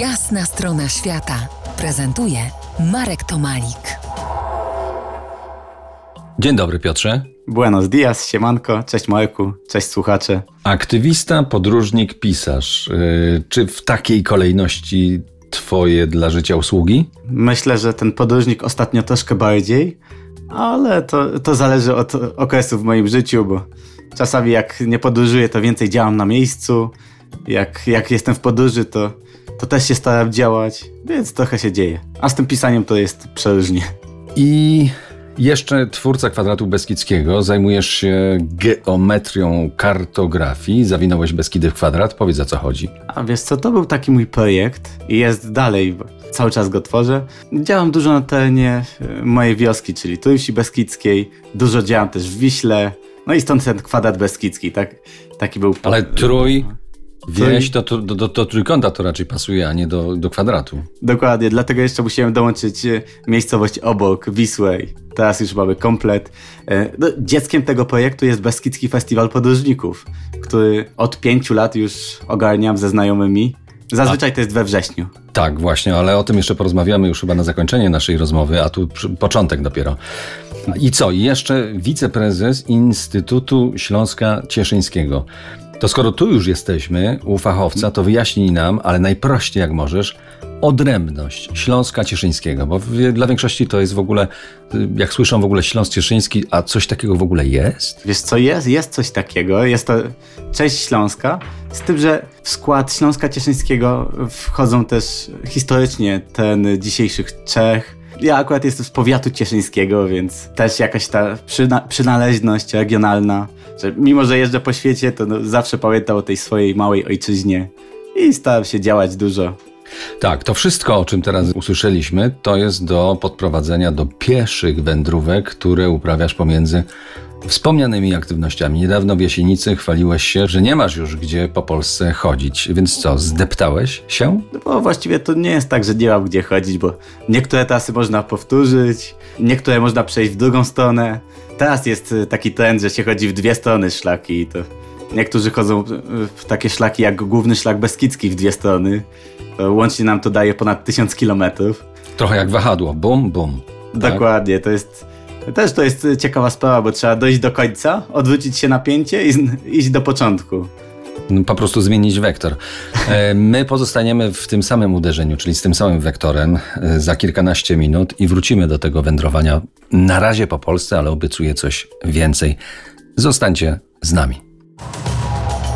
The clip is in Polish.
Jasna strona świata prezentuje Marek Tomalik. Dzień dobry Piotrze. Buenos dias, siemanko, cześć Marku, cześć słuchacze. Aktywista, podróżnik, pisarz. Yy, czy w takiej kolejności twoje dla życia usługi? Myślę, że ten podróżnik ostatnio troszkę bardziej, ale to, to zależy od okresu w moim życiu, bo czasami jak nie podróżuję, to więcej działam na miejscu. Jak, jak jestem w podróży, to, to też się staram działać, więc trochę się dzieje. A z tym pisaniem to jest przeróżnie. I jeszcze twórca kwadratu Beskidzkiego, zajmujesz się geometrią kartografii, zawinąłeś Beskidy w kwadrat, powiedz o co chodzi. A wiesz co, to był taki mój projekt i jest dalej, bo cały czas go tworzę. Działam dużo na terenie e, mojej wioski, czyli Trójsi Beskidzkiej, dużo działam też w Wiśle, no i stąd ten kwadrat Beskidzki, tak, taki był... Ale Trój, Wieś to, to, do, do trójkąta to raczej pasuje, a nie do, do kwadratu. Dokładnie, dlatego jeszcze musiałem dołączyć e, miejscowość obok, Wisłej. Teraz już mamy komplet. E, no, dzieckiem tego projektu jest Beskidzki Festiwal Podróżników, który od pięciu lat już ogarniam ze znajomymi. Zazwyczaj to jest we wrześniu. Tak, właśnie, ale o tym jeszcze porozmawiamy już chyba na zakończenie naszej rozmowy, a tu początek dopiero. I co? Jeszcze wiceprezes Instytutu Śląska Cieszyńskiego. To skoro tu już jesteśmy u fachowca, to wyjaśnij nam, ale najprościej jak możesz, odrębność Śląska Cieszyńskiego, bo dla większości to jest w ogóle, jak słyszą w ogóle Śląsk Cieszyński, a coś takiego w ogóle jest? Wiesz co jest? Jest coś takiego, jest to część Śląska, z tym, że w skład Śląska Cieszyńskiego wchodzą też historycznie ten dzisiejszych Czech, ja akurat jestem z powiatu cieszyńskiego, więc też jakaś ta przyna przynależność regionalna, że mimo, że jeżdżę po świecie, to no zawsze pamiętam o tej swojej małej ojczyźnie i staram się działać dużo. Tak, to wszystko, o czym teraz usłyszeliśmy, to jest do podprowadzenia do pieszych wędrówek, które uprawiasz pomiędzy wspomnianymi aktywnościami. Niedawno w Jasienicy chwaliłeś się, że nie masz już gdzie po Polsce chodzić, więc co, zdeptałeś się? No bo właściwie to nie jest tak, że nie mam gdzie chodzić, bo niektóre trasy można powtórzyć, niektóre można przejść w drugą stronę. Teraz jest y, taki trend, że się chodzi w dwie strony szlaki i to niektórzy chodzą w takie szlaki jak główny szlak Beskidzki w dwie strony. To łącznie nam to daje ponad tysiąc kilometrów. Trochę jak wahadło, bum, bum. Tak? Dokładnie, to jest też to jest ciekawa sprawa, bo trzeba dojść do końca, odwrócić się napięcie i iść do początku. No, po prostu zmienić wektor. E, my pozostaniemy w tym samym uderzeniu, czyli z tym samym wektorem e, za kilkanaście minut i wrócimy do tego wędrowania na razie po Polsce, ale obiecuję coś więcej. Zostańcie z nami.